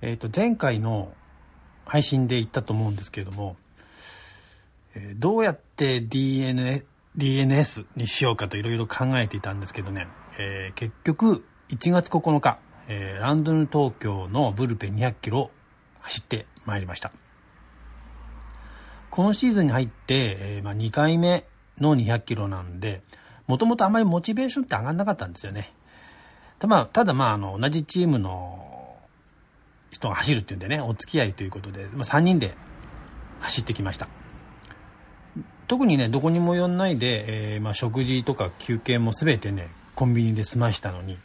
えっ、と、前回の配信で言ったと思うんですけれども、えー、どうやって DNA、DNS にしようかといろいろ考えていたんですけどね、えー、結局1月9日、えー、ランドゥル東京のブルペン200キロ走ってまいりました。このシーズンに入って、えー、まあ、2回目の200キロなんで、もともとあまりモチベーションって上がんなかったんですよね。ただ、ただまあ、あの、同じチームの人が走るっていうんでね、お付き合いということで、まあ、3人で走ってきました。特にね、どこにも寄んないで、えー、まあ、食事とか休憩も全てね、コンビニで済ましたのに、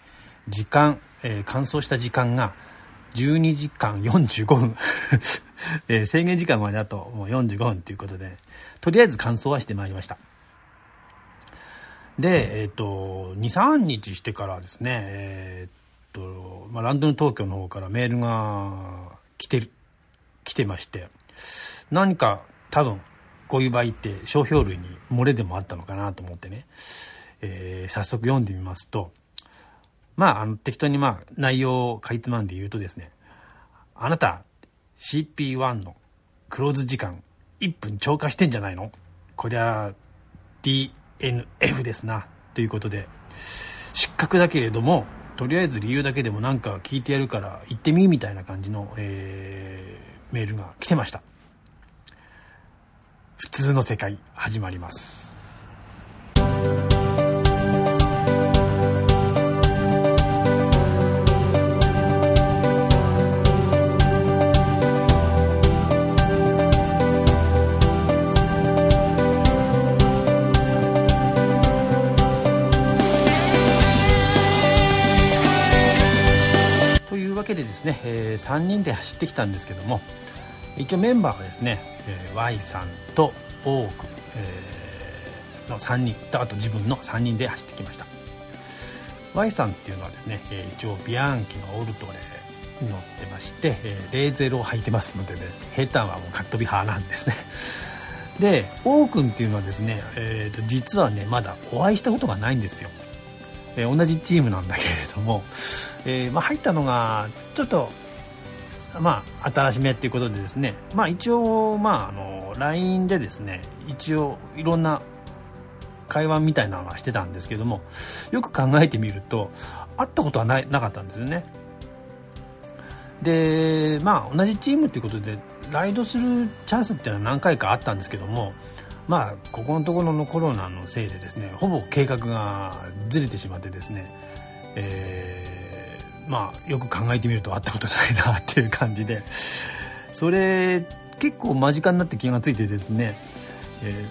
時間、えー、乾燥した時間が12時間45分 えー、制限時間まであともう45分ということで、とりあえず乾燥はしてまいりました。で、えっ、ー、と、2、3日してからですね、え、ー、と、まあ、ランドン東京の方からメールが来てる、来てまして、何か多分、こういう場合って商標類に漏れでもあったのかなと思ってね、えー、早速読んでみますと、まあ、あの、適当にまあ、内容をかいつまんで言うとですね、あなた、CP1 のクローズ時間1分超過してんじゃないの？こりゃ DNF ですな。ということで、失格だけれども、とりあえず理由だけでもなんか聞いてやるから行ってみみたいな感じの、えー、メールが来てました。普通の世界始まります。ですね、えー、3人で走ってきたんですけども一応メンバーはですね、えー、Y さんと多く、えー、の3人とあと自分の3人で走ってきました。Y さんっていうのはですね、えー、一応ビアンキのオルトレに乗ってまして、えー、00を履いてますのでね平坦はもうカットビ派なんですね。で王くんっていうのはですね、えー、と実はねまだお会いしたことがないんですよ。えー、同じチームなんだけれども、えー、まあ、入ったのがちょっと、まあ、新しめっていうことでですね、まあ、一応、まあ、あの LINE でですね一応いろんな会話みたいなのはしてたんですけどもよく考えてみると会ったことはないなかったんですよね。でまあ同じチームっていうことでライドするチャンスっていうのは何回かあったんですけどもまあここのところのコロナのせいでですねほぼ計画がずれてしまってですね、えー、まあよく考えてみると会ったことないなっていう感じで。それ結構間近になって気が付いてですね、え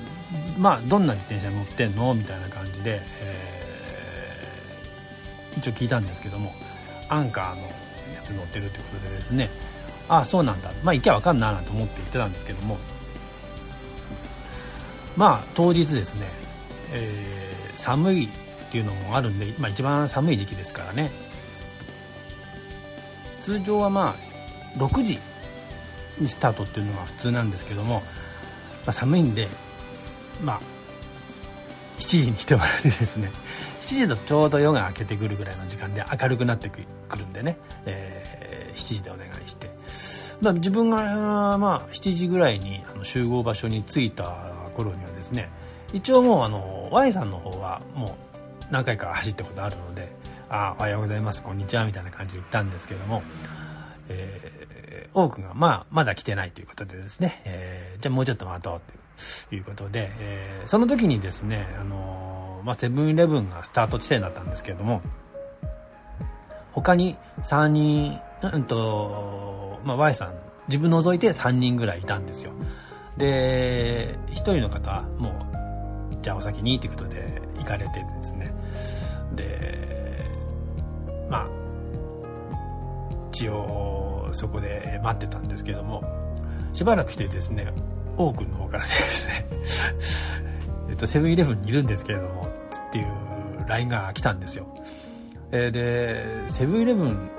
ー、まあどんな自転車乗ってんのみたいな感じで、えー、一応聞いたんですけども。アンカーのやつ乗ってるってことでですね。ああそうなんだ。まあ行きゃ分かんななんて思って言ってたんですけども。まあ当日ですね、えー、寒いっていうのもあるんで、まあ、一番寒い時期ですからね。通常はまあ6時にスタートっていうのが普通なんですけども、まあ、寒いんでまあ7時にしてもらってですね7時だとちょうど夜が明けてくるぐらいの時間で明るくなってくるんでね、えー、7時でお願いして、まあ、自分が、まあ、7時ぐらいにあの集合場所に着いた頃にはですね一応もうあの Y さんの方はもう何回か走ったことあるので「あおはようございますこんにちは」みたいな感じで言ったんですけども、えー、多くが、まあ、まだ来てないということでですね、えー、じゃあもうちょっと待とうということで、えー、その時にですねあのま、セブンイレブンがスタート地点だったんですけども他に3人、うんとまあ、Y さん自分除いて3人ぐらいいたんですよ。で1人の方もうじゃあお先にということで行かれてですね。でまあ一応そこで待ってたんですけどもしばらくしてですね王君の方からですね えっとセブンイレブンにいるんですけれどもっていう LINE が来たんですよ。えーでセブンイレブン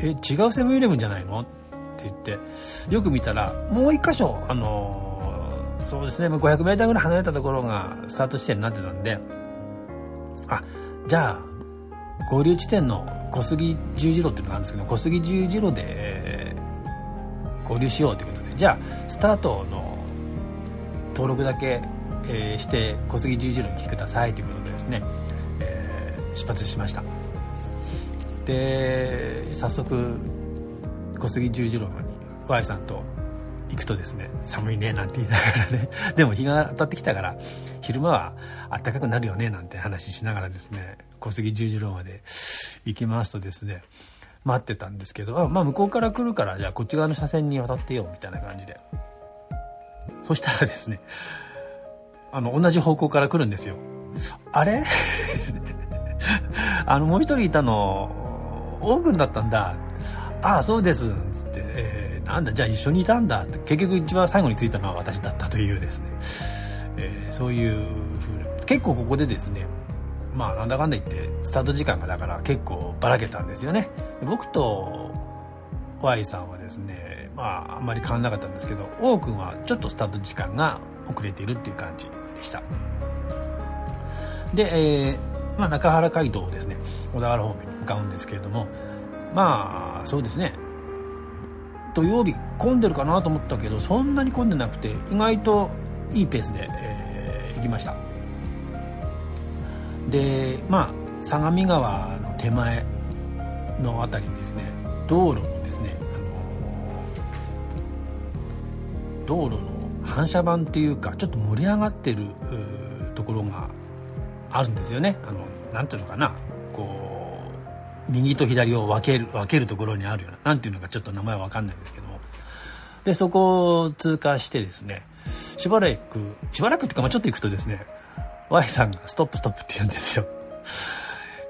え違うセブンイレブンじゃないの？って言ってよく見たらもう一箇所あのー、そうですね 500m ぐらい離れたところがスタート地点になってたんであじゃあ合流地点の小杉十字路っていうのがあるんですけど小杉十字路で、合流しようということでじゃあスタートの登録だけ、え、して小杉十字路に来てくださいということでですね、え、出発しました。で早速小杉十字路に Y さんと行くとですね寒いねなんて言いながらね でも日が当たってきたから昼間は暖かくなるよねなんて話しながらですね小杉十字路まで行きますとですね待ってたんですけどあ、まあ、向こうから来るからじゃあこっち側の車線に渡ってよみたいな感じで。そしたらですねあの同じ方向から来るんですよ。あれ？あのもう一人いたの王君だったんだ。ああそうですつって、えー、なんだじゃあ一緒にいたんだ。って結局一番最後に着いたのは私だったというですね、えー、そういう風結構ここでですねまあなんだかんだ言ってスタート時間がだから結構ばらけたんですよね。僕と Y さんはですねまああんまり変わんなかったんですけど王君はちょっとスタート時間が遅れているっていう感じでした。で、えーまあ、中原街道をですね小田原方面に向かうんですけれどもまあそうですね。土曜日混んでるかなと思ったけどそんなに混んでなくて意外といいペースで、えー、行きました。でまあ相模川の手前の辺りにですね。道路のですね、あの道路の反射板っていうかちょっと盛り上がってるところがあるんですよね。あのなんていうのかな。こう右と左を分ける分けるところにあるようななんていうのかちょっと名前わかんないですけどでそこを通過してですねしばらくしばらくっていうか、まあ、ちょっと行くとですね Y さんがストップストップって言うんですよ。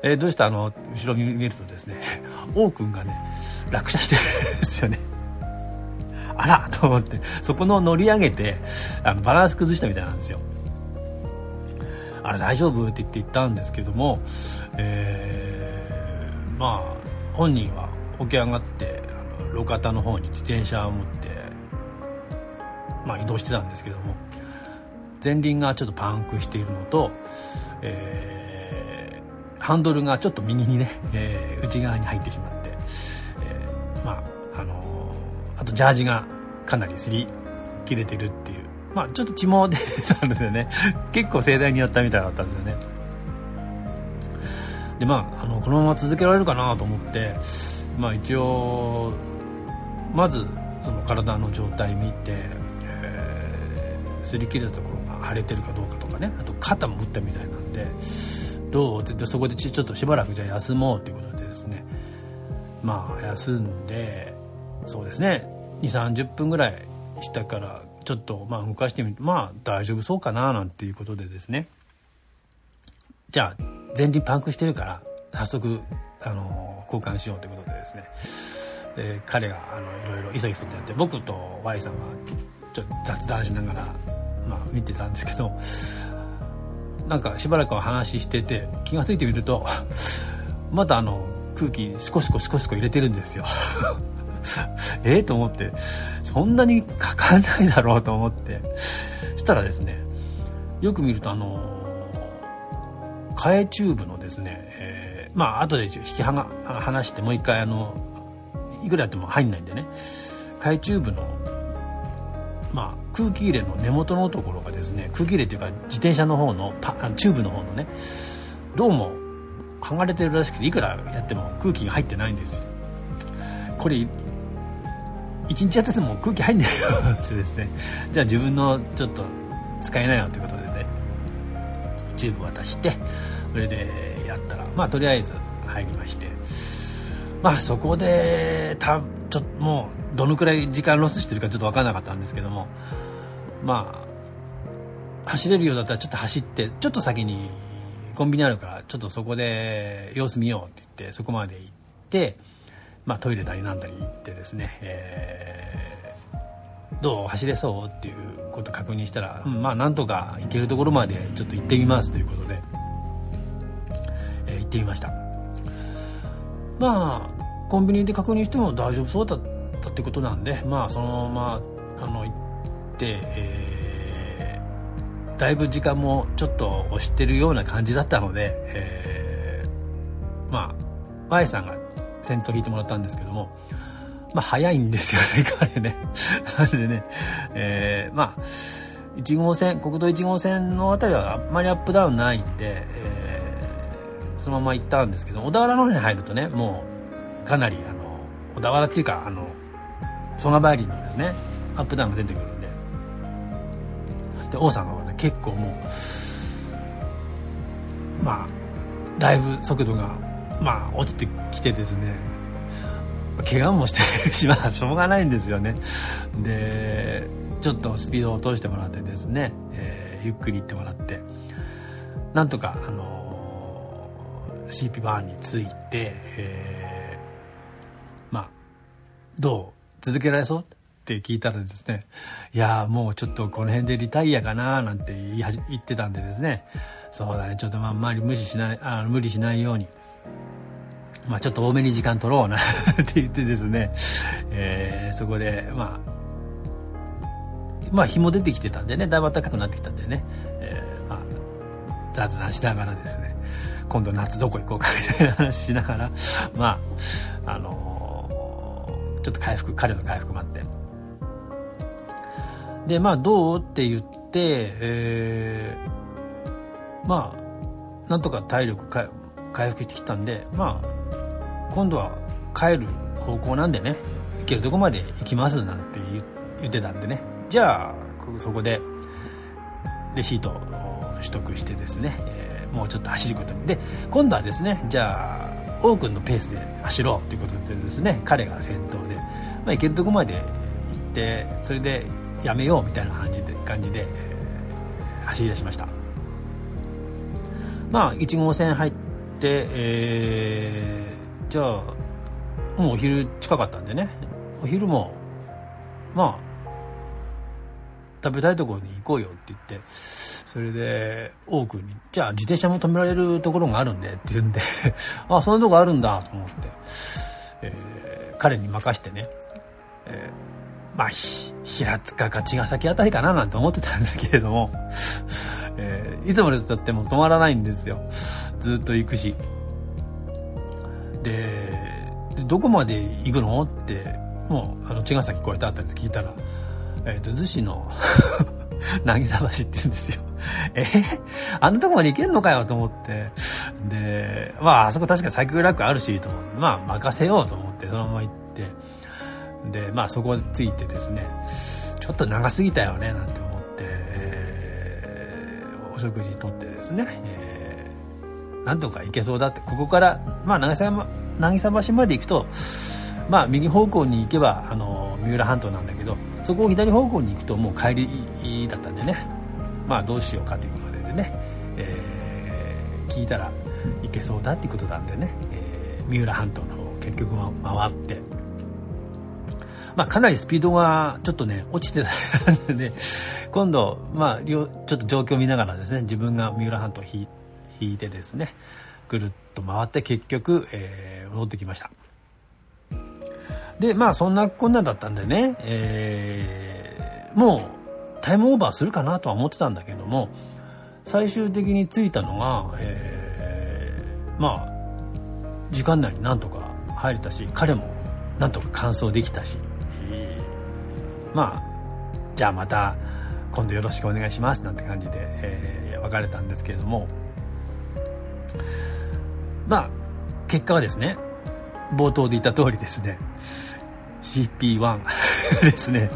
えー、どうしたあの、後ろに見るとですね、王くんがね、落車してるんですよね。あらと思って、そこの乗り上げて、あのバランス崩したみたいなんですよ。あれ大丈夫って言って言ったんですけども、えー、まあ、本人は起き上がって、あの路肩の方に自転車を持って、まあ移動してたんですけども、前輪がちょっとパンクしているのと、えー、ハンドルがちょっと右にね、えー、内側に入ってしまって、えー、まああのー、あとジャージがかなり擦り切れてるっていうまあちょっと血も出てたんですよね。結構盛大にやったみたいだったんですよね。でまああのこのまま続けられるかなと思ってまあ一応まずその体の状態見て、擦り切れたところが腫れてるかどうかとかね。あと肩も打ったみたいなんで。どう？って言ってそこでちょっとしばらくじゃあ休もうということでですね。まあ休んでそうですね。2 3 0分ぐらいしたからちょっとまあ動かしてみてまあ大丈夫そうかななんていうことでですね。じゃあ前輪パンクしてるから早速あの交換しようということでですね。で彼があのいろいろ急ぎそってやって僕と Y さんはちょっと雑談しながらまあ、見てたんですけどなんかしばらくお話ししてて気が付いてみると まだあの空気シコシコシコシコ入れてるんですよ。ええと思ってそんなにかかんないだろうと思って。したらですねよく見るとあの替えチューブのですね、えー、まあ後で引き離してもう一回あのいくらやっても入んないんでね替えチューブのまあ、空気入れの根元のところがですね空気入れっていうか自転車の方のパチューブの方のねどうも剥がれてるらしくていくらやっても空気が入ってないんですよ。これ1日やってても空気入んないよってですね。じゃあ自分のちょっと使えないよということでねチューブ渡してそれでやったらまあとりあえず入りまして。まあそこでたちょっともうどのくらい時間ロスしてるかちょっと分からなかったんですけども。まあ走れるようだったらちょっと走ってちょっと先にコンビニあるからちょっとそこで様子見ようって言ってそこまで行って、まあ、トイレだりなんだり行ってですね、えー、どう走れそうっていうこと確認したら、うん、まあなんとか行けるところまでちょっと行ってみますということで、えー、行ってみました。まあコンビニで確認しても大丈夫そうだったってことなんでまあそのままあの行って、えー、だいぶ時間もちょっと押してるような感じだったので、えまあ Y さんが先頭引いてもらったんですけどもまあ早いんですよね彼ね。なんでねえー、まあ1号線国道1号線の辺りはあんまりアップダウンないんで、えー、そのまま行ったんですけど小田原の方に入るとねもうかなりあの小田原っていうかあの曽我林のですねアップダウンが出てくるんで。で王さんの方はね結構もうまあだいぶ速度がまあ落ちてきてですね怪我もしてしまあしょうがないんですよね。でちょっとスピードを落としてもらってですね、えー、ゆっくり行ってもらって。なんとかあの、CP バーンについて、えー、どう？続けられそう？って聞いたらですねいやもうちょっとこの辺でリタイアかななんて言い言ってたんでですね。そうだねちょっとまあんまり無理しないあ無理しないように。まあちょっと多めに時間取ろうな って言ってですね、えー、そこでまあまあ日も出てきてたんでね。だいぶ暖かくなってきたんでね、えー、まあ雑談しながらですね。今度夏どこ行こうかみたいな話しながら。まああのー、ちょっと回復彼の回復待って。でまあどうって言って、えー、まあなんとか体力回復してきたんでまあ今度は帰る方向なんでね行けるとこまで行きますなんて言ってたんでね。じゃあそこでレシートを取得してですね、えー、もうちょっと走ることに。で今度はですねじゃあ王君のペースで走ろうということでですね彼が先頭で、まあ、行けるとこまで行ってそれでやめようみたいな感じで感じで、えー、走り出しました。まあ1号線入って、えー、じゃあもうお昼近かったんでね。お昼もまあ食べたいところに行こうよって言ってそれで王君に「じゃあ自転車も止められるところがあるんで」って言うんで あそんなとこあるんだと思って、えー、彼に任してね、えー、まあ平塚か茅ヶ崎あたりかななんて思ってたんだけれども、えー、いつまでたっても止まらないんですよ。ずっと行くし。でどこまで行くの？ってもうあの茅ヶ崎越えたあたりで聞いたらえー、と逗子の 渚橋って言うんですよ。え？ー、あんなとこまで行けんのかよと思って。でまああそこ確かサイクルラックあるしと思って。まあ任せようと思ってそのまま行って。でまあそこに着いてですね。ちょっと長すぎたよねなんて思って、えー、お食事とってですね、えー、なんとか行けそうだって。ここからまあ渚渚橋まで行くとまあ右方向に行けばあの三浦半島なんだけどそこを左方向に行くともう帰りだったんでね。まあどうしようかということでね、えー、聞いたら行けそうだっていうことなんでね、えー、三浦半島の方結局回って。まあかなりスピードがちょっとね落ちてたんでね。今度まあちょっと状況を見ながらですね自分が三浦半島を引いてですねぐるっと回って結局、えー、戻ってきました。でまあそんなこんなだったんでね、えー、もうタイムオーバーするかなとは思ってたんだけども最終的に着いたのが、えー、まあ時間内になんとか入れたし彼もなんとか完走できたし、えー、まあじゃあまた今度よろしくお願いしますなんて感じで、えー、別れたんですけれどもまあ結果はですね冒頭で言った通りですね CP1 ですね。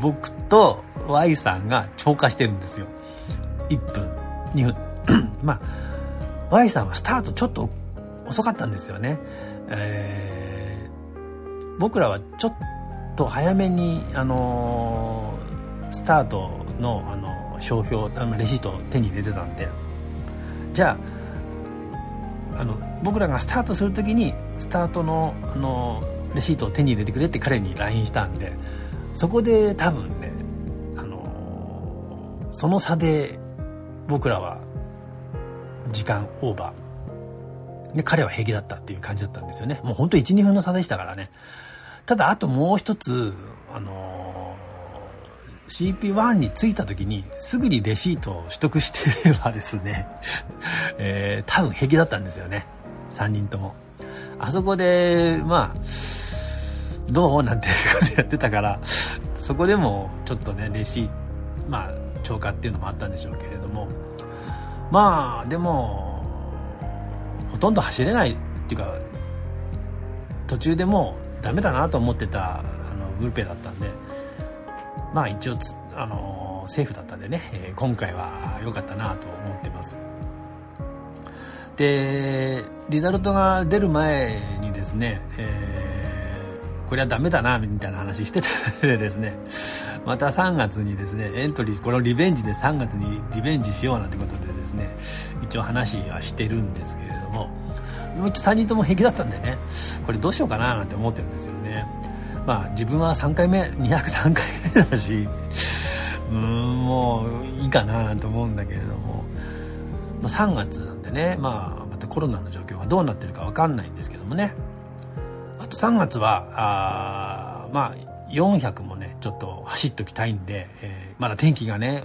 僕と Y さんが超過してるんですよ。1分2分。まあ Y さんはスタートちょっと遅かったんですよね、えー、僕らはちょっと早めにあのー、スタートの、あの、商標あのレシートを手に入れてたんで。じゃああの僕らがスタートする時にスタートのあのレシートを手に入れてくれって彼に LINE したんでそこで多分ね、あのー、その差で僕らは時間オーバー。で彼は平気だったっていう感じだったんですよね。もうほんと12分の差でしたからね。ただあともう一つあのー、CP1 に着いた時にすぐにレシートを取得してればですね、えー、多分平気だったんですよね。3人とも。あそこでまあどうなんてことやってたからそこでもちょっとねレシまあ超過っていうのもあったんでしょうけれども。まあでもほとんど走れないっていうか途中でもうダメだなと思ってたあのグルペだったんでまあ一応あのセーフだったんでね、えー、今回は良かったなと思ってます。でリザルトが出る前にですね、えー、これはダメだなみたいな話してたでですねまた3月にですねエントリーこのリベンジで3月にリベンジしようなんてことでですね一応話はしてるんですけれどももう一応3人とも平気だったんでねこれどうしようかななんて思ってるんですよね。まあ自分は3回目203回目だしうーんもういいかななんて思うんだけれども、まあ、3月なんでね、まあ、またコロナの状況がどうなってるか分かんないんですけどもね。3月はあまあ400もねちょっと走っときたいんで、えー、まだ天気がね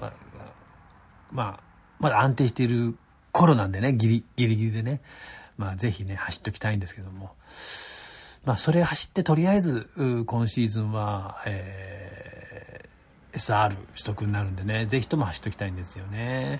まあまだ安定している頃なんでねギリギリギリでねまあぜひね走っときたいんですけどもまあそれ走ってとりあえず今シーズンは、えー、SR 取得になるんでねぜひとも走っときたいんですよね。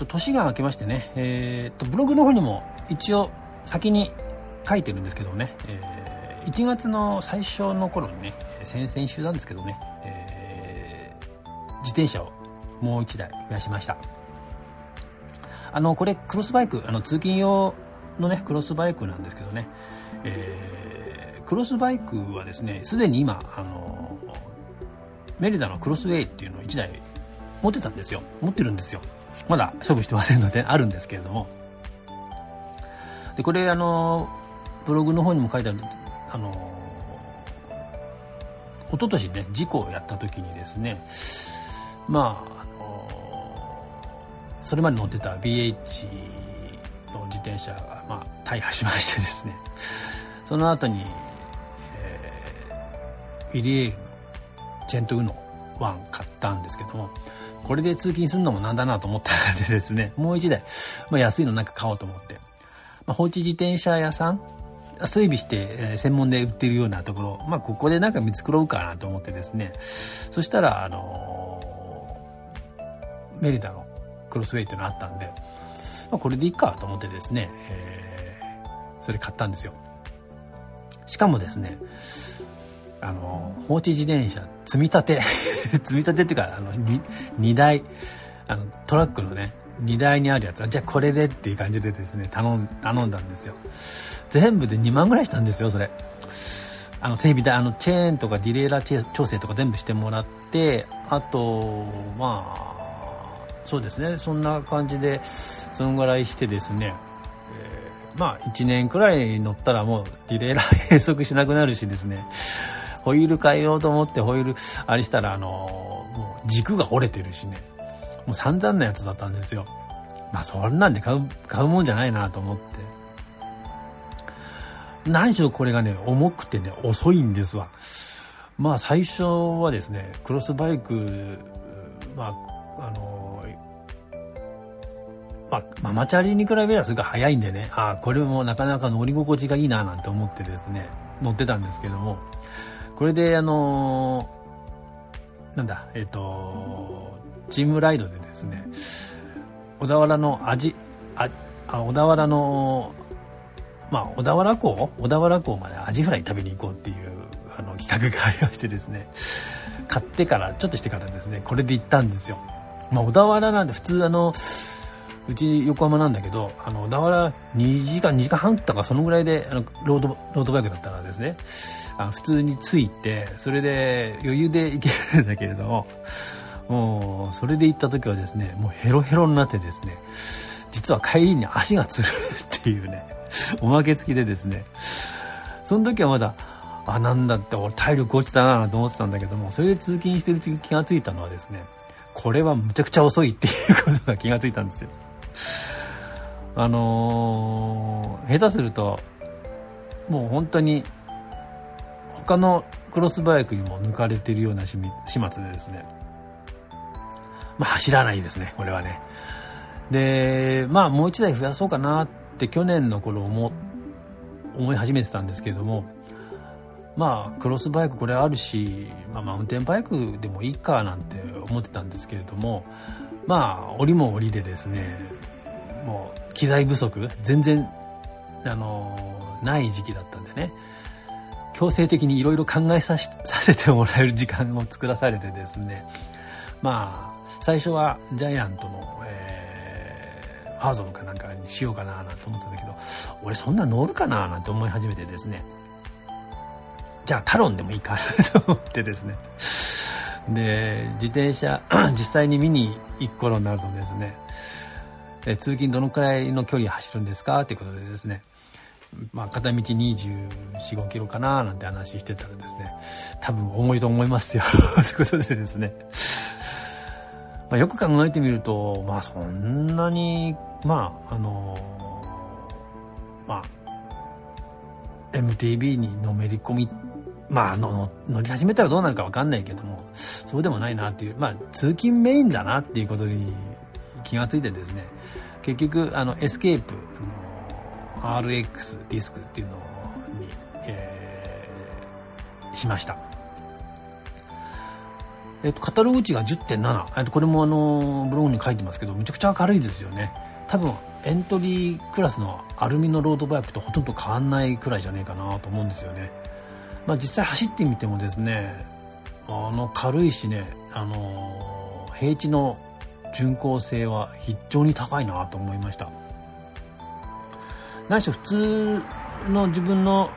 と年が明けましてね、えー、とブログの方にも一応先に書いてるんですけどね、えー、1月の最初の頃にね先々週なんですけどね、えー、自転車をもう1台増やしました。あのこれクロスバイクあの通勤用のねクロスバイクなんですけどね、えー、クロスバイクはですねすでに今あのメリダのクロスウェイっていうのを1台持ってたんですよ。持ってるんですよ。まだ処分してませんのであるんですけれども。でこれあのブログの方にも書いてあるあの一昨年ね事故をやった時にですねまああのそれまで乗ってた BH の自転車が、まあ、大破しましてですね。その後に、えー、ウィリエールのチェントウノ1買ったんですけどもこれで通勤するのもなんだなと思ったんでですね、もう一台、まあ、安いのなんか買おうと思って、まあ、放置自転車屋さん、整備して、えー、専門で売ってるようなところ、まあ、ここでなんか見繕うかなと思ってですね、そしたら、あのー、メリダのクロスウェイっていうのがあったんで、まあ、これでいいかと思ってですね、えー、それ買ったんですよ。しかもですね、あの放置自転車積み立て。積み立てっていうかあの 2, 2台。あのトラックのね荷台にあるやつ。じゃあこれでっていう感じでですね頼ん頼んだんですよ。全部で2万ぐらいしたんですよそれ。あの整備代あのチェーンとかディレイラー調整とか全部してもらってあとまあそうですね。そんな感じでそのぐらいしてですね、え、まあ1年くらい乗ったらもうディレイラー閉塞しなくなるしですね。ホイール変えようと思ってホイールあれしたらあのもう軸が折れてるしね。もう散々なやつだったんですよ。まあそんなんで買う買うもんじゃないなと思って。何しろこれがね重くてね遅いんですわ。まあ最初はですねクロスバイクまああのまあ、ママチャリに比べればすごい速いんでね。ああこれもなかなか乗り心地がいいななんて思ってですね乗ってたんですけども。これであのー、なんだえっ、ー、とチームライドでですね小田原の味ああ小田原のまあ小田原港？小田原港までアジフライ食べに行こうっていうあの企画がありましてですね買ってからちょっとしてからですねこれで行ったんですよ。まあ小田原なんで普通あのうち横浜なんだけどあの小田原2時間2時間半とかそのぐらいであのロードロードバイクだったらですねあ普通に着いてそれで余裕で行けるんだけれどももうそれで行った時はですねもうヘロヘロになってですね実は帰りに足がつるっていうねおまけ付きでですねその時はまだあなんだって俺体力落ちたなと思ってたんだけどもそれで通勤してる時気が付いたのはですねこれはむちゃくちゃ遅いっていうことが気が付いたんですよ。あのー、下手するともう本当に他のクロスバイクにも抜かれてるような始末でですね。まあ走らないですねこれはね。でまあもう1台増やそうかなって去年の頃思思い始めてたんですけれどもまあクロスバイクこれあるし、まあ、マウンテンバイクでもいいかなんて思ってたんですけれどもまあ折りも折でですねもう機材不足全然あのない時期だったんでね。強制的にいろいろ考えさせてもらえる時間を作らされてですね。まあ最初はジャイアントの、えー、ファーゾンかなんかにしようかななんて思ってたんだけど俺そんな乗るかななんて思い始めてですね。じゃあタロンでもいいかなと思ってですね。で自転車 実際に見に行く頃になるとですねえ通勤どのくらいの距離走るんですかということでですね。まあ、片道245キロかななんて話してたらですね多分重いと思いますよ。ということでですね、まあ、よく考えてみるとまあそんなにまああのまあ MTB にのめり込みまあの乗り始めたらどうなるか分かんないけどもそうでもないなっていうまあ通勤メインだなっていうことに気がついてですね結局あのエスケープ RX ディスクっていうのに、えー、しました。えっと、カタログ値が10.7、えっと、これもあのブログに書いてますけどめちゃくちゃ明るいですよね。多分エントリークラスのアルミのロードバイクとほとんど変わんないくらいじゃねえかなと思うんですよね、まあ、実際走ってみてもですねあの軽いしねあの平地の巡航性は非常に高いなと思いました。何しろ普通の自分の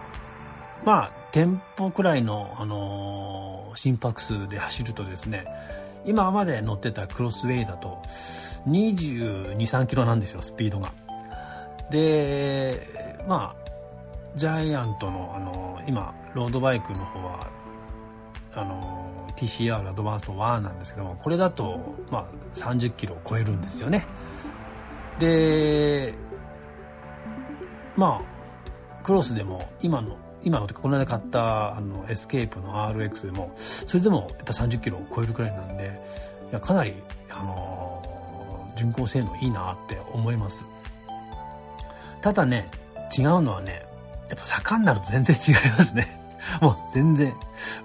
まあ店舗くらいの、あのー、心拍数で走るとですね今まで乗ってたクロスウェイだと2 2 3キロなんですよスピードが。でまあジャイアントの、あのー、今ロードバイクの方はあの TCR アドバンスト1なんですけどもこれだと、まあ、30キロを超えるんですよね。でまあクロスでも今の今のとかこの間買ったあのエスケープの RX でもそれでもやっぱ30キロを超えるくらいなんでいやかなり、あのー、巡航性能いいなって思います。ただね違うのはねやっぱ坂になると全然違いますね。もう全然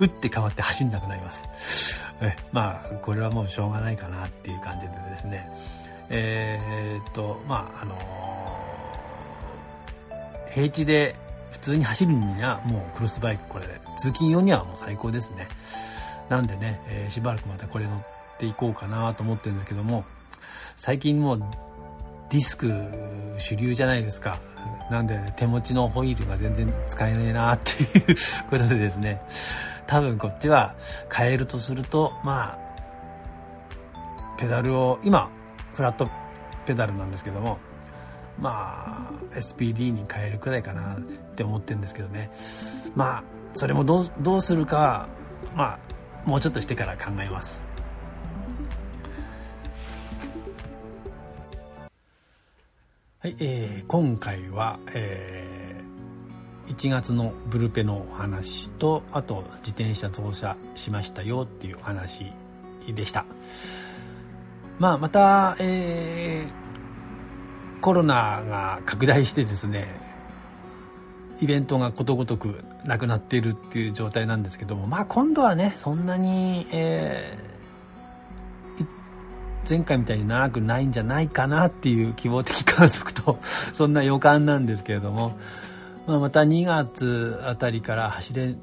打って変わって走んなくなります。えまあこれはもうしょうがないかなっていう感じでですね。えー、っとまああのー、平地で普通に走るにはもうクロスバイクこれで。通勤用にはもう最高ですね。なんでね、えー、しばらくまたこれ乗っていこうかなと思ってるんですけども最近もうディスク主流じゃないですか。なんで、ね、手持ちのホイールが全然使えねえなっていう ことでですね。多分こっちは変えるとするとまあペダルを今フラットペダルなんですけどもまあ SPD に変えるくらいかなって思ってるんですけどね。まあそれもどうどうするかまあもうちょっとしてから考えます。はい、えー、今回は、えー、1月のブルペのお話とあと自転車増車しましたよっていう話でした。まあまた、えー、コロナが拡大してですねイベントがことごとくなくなっているっていう状態なんですけどもまあ今度はねそんなに、えー前回みたいに長くないんじゃないかなっていう希望的観測と そんな予感なんですけれども、まあ、また2月あたりから走れる、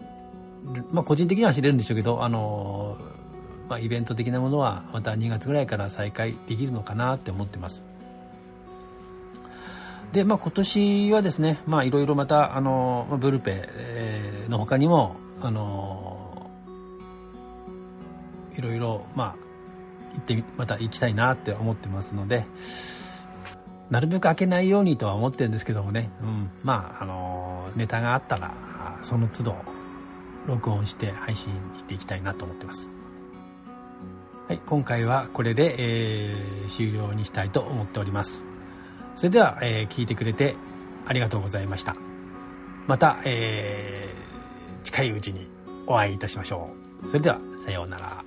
まあ、個人的には走れるんでしょうけど、あのまあ、イベント的なものはまた2月ぐらいから再開できるのかなって思ってます。で、まあ、今年はですね、まあ、いろいろまた、あの、ブルペの他にも、あの、いろいろ、まあ、行ってまた行きたいなって思ってますのでなるべく開けないようにとは思ってるんですけどもね、うん、まああのネタがあったらその都度録音して配信していきたいなと思ってます。はい今回はこれで、えー、終了にしたいと思っております。それでは、えー、聞いてくれてありがとうございました。また、えー、近いうちにお会いいたしましょう。それではさようなら。